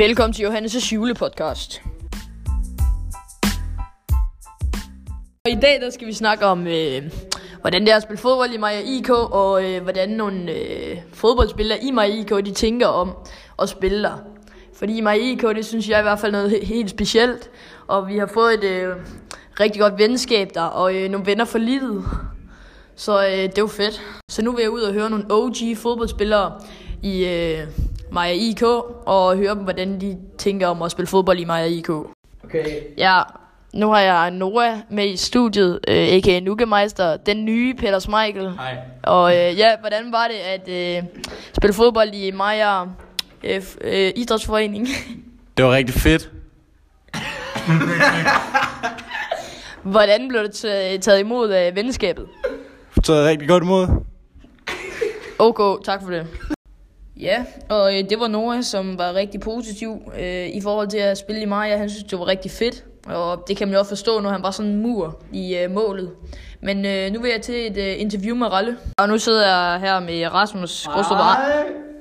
Velkommen til Johannes' julepodcast. Og i dag der skal vi snakke om, øh, hvordan det er at spille fodbold i Maja IK, og øh, hvordan nogle øh, fodboldspillere i Maja IK, de tænker om at spille der. Fordi i Maja IK, det synes jeg i hvert fald noget he- helt specielt, og vi har fået et øh, rigtig godt venskab der, og øh, nogle venner for livet. Så øh, det var fedt. Så nu vil jeg ud og høre nogle OG fodboldspillere i øh, Maja IK, og høre dem, hvordan de tænker om at spille fodbold i Maja IK. Okay. Ja, nu har jeg Nora med i studiet, øh, a.k.a. Nukemeister, den nye Peter Smeichel. Hej. Og øh, ja, hvordan var det at øh, spille fodbold i Maja øh, f- øh, Idrætsforening? Det var rigtig fedt. hvordan blev det taget imod af venskabet? Så rigtig godt imod. Okay, tak for det. Ja, og øh, det var Nora, som var rigtig positiv øh, i forhold til at spille i Maja. Han synes, det var rigtig fedt, og det kan man jo også forstå, når han var sådan en mur i øh, målet. Men øh, nu vil jeg til et øh, interview med Ralle. Og nu sidder jeg her med Rasmus Grostrup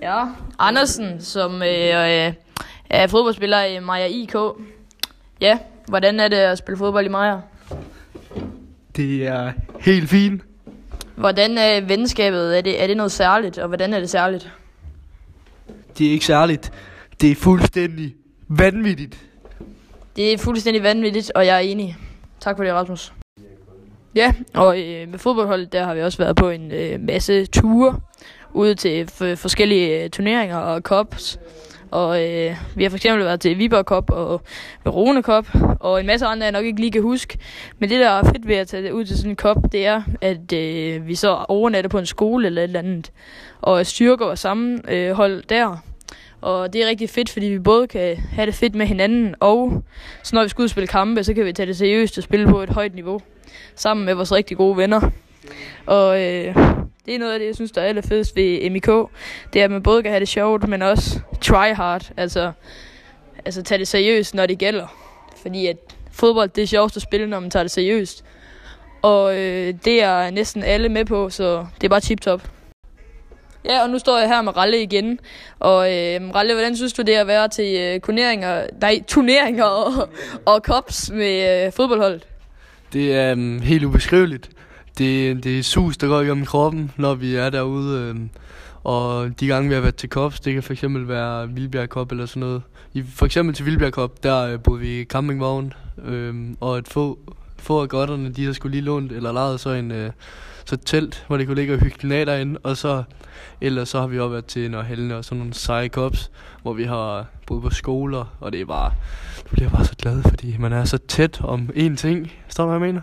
ja, Andersen, som øh, øh, er fodboldspiller i Maja IK. Ja, hvordan er det at spille fodbold i Maja? Det er helt fint. Hvordan er venskabet? Er det, er det noget særligt, og hvordan er det særligt? Det er ikke særligt. Det er fuldstændig vanvittigt. Det er fuldstændig vanvittigt, og jeg er enig. Tak for det, Rasmus. Ja, og øh, med fodboldholdet, der har vi også været på en øh, masse ture ude til f- forskellige øh, turneringer og cups. Og øh, vi har for eksempel været til Viborg Cup og Verona Cup, og en masse andre, jeg nok ikke lige kan huske. Men det, der er fedt ved at tage det ud til sådan en cup, det er, at øh, vi så overnatter på en skole eller et eller andet, og styrker vores sammenhold der. Og det er rigtig fedt, fordi vi både kan have det fedt med hinanden, og så når vi skal ud og spille kampe, så kan vi tage det seriøst og spille på et højt niveau, sammen med vores rigtig gode venner. Og øh, det er noget af det, jeg synes, der er allerfedest ved MIK. Det er, at man både kan have det sjovt, men også try hard. Altså, altså tage det seriøst, når det gælder. Fordi at fodbold, det er sjovt at spille, når man tager det seriøst. Og øh, det er næsten alle med på, så det er bare tip-top. Ja, og nu står jeg her med Ralle igen. Og øh, Ralle, hvordan synes du det er at være til øh, turneringer, nej, turneringer og, og cups med øh, fodboldholdet? Det er øh, helt ubeskriveligt. Det, det er sus, der går igennem kroppen, når vi er derude. Øh, og de gange, vi har været til Kops, det kan for eksempel være Vildbjerg Cup eller sådan noget. I, for eksempel til Vildbjerg Cup, der øh, boede vi i campingvogn. øh, og et få, få af godterne, de har skulle lige lånt eller lejet så en uh, så et telt, hvor de kunne ligge og hygge natter inde. Og så, ellers så har vi også været til Nørhælne og sådan nogle seje Kops, hvor vi har boet på skoler. Og det er bare, du bliver bare så glad, fordi man er så tæt om én ting. Står du, hvad jeg mener?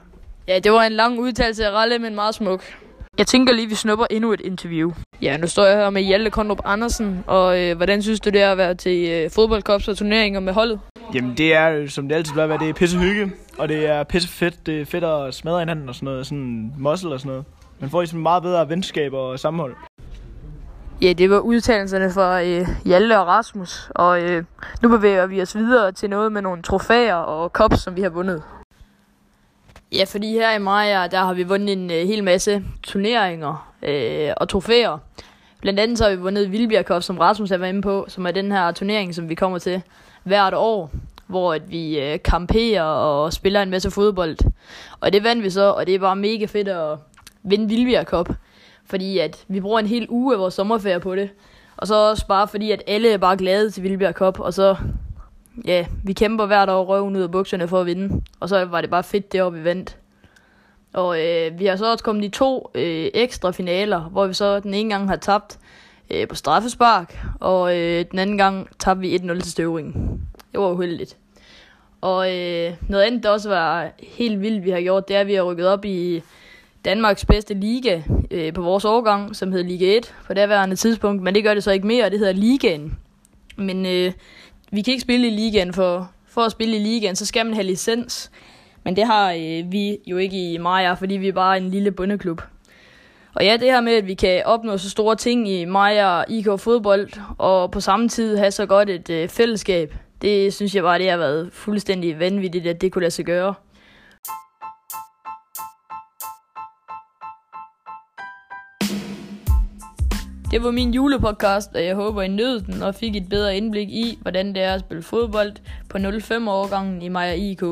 Ja, det var en lang udtalelse af Ralle, men meget smuk. Jeg tænker lige, vi snupper endnu et interview. Ja, nu står jeg her med Hjalte Kondrup Andersen, og øh, hvordan synes du det er at være til øh, fodboldcups og turneringer med holdet? Jamen det er, som det altid plejer at være, det er pisse hygge, og det er pisse fedt. Det er fedt at smadre hinanden og sådan noget, sådan muscle og sådan noget. Man får ligesom meget bedre venskab og sammenhold. Ja, det var udtalelserne fra øh, Hjalte og Rasmus, og øh, nu bevæger vi os videre til noget med nogle trofæer og cups, som vi har vundet. Ja, fordi her i Maja, der har vi vundet en øh, hel masse turneringer øh, og trofæer. Blandt andet så har vi vundet Vildbjerg Cup, som Rasmus har været inde på, som er den her turnering, som vi kommer til hvert år, hvor at vi øh, kamperer og spiller en masse fodbold. Og det vandt vi så, og det er bare mega fedt at vinde Vildbjerg Cup, fordi at vi bruger en hel uge af vores sommerferie på det. Og så også bare fordi, at alle er bare glade til Vildbjerg Cup, og så ja, vi kæmper hvert år røven ud af bukserne for at vinde. Og så var det bare fedt det år, vi vandt. Og øh, vi har så også kommet i to øh, ekstra finaler, hvor vi så den ene gang har tabt øh, på straffespark, og øh, den anden gang tabte vi 1-0 til Støvringen. Det var uheldigt. Og øh, noget andet, der også var helt vildt, vi har gjort, det er, at vi har rykket op i Danmarks bedste liga øh, på vores årgang, som hed Liga 1 på det tidspunkt, men det gør det så ikke mere, det hedder Ligaen. Men øh, vi kan ikke spille i ligaen, for, for at spille i ligaen, så skal man have licens. Men det har øh, vi jo ikke i Maja, fordi vi er bare en lille bundeklub. Og ja, det her med, at vi kan opnå så store ting i Maja IK fodbold, og på samme tid have så godt et øh, fællesskab, det synes jeg bare, det har været fuldstændig vanvittigt, at det kunne lade sig gøre. Det Det var min julepodcast, og jeg håber, I nød den og fik et bedre indblik i, hvordan det er at spille fodbold på 05-årgangen i Maja IK.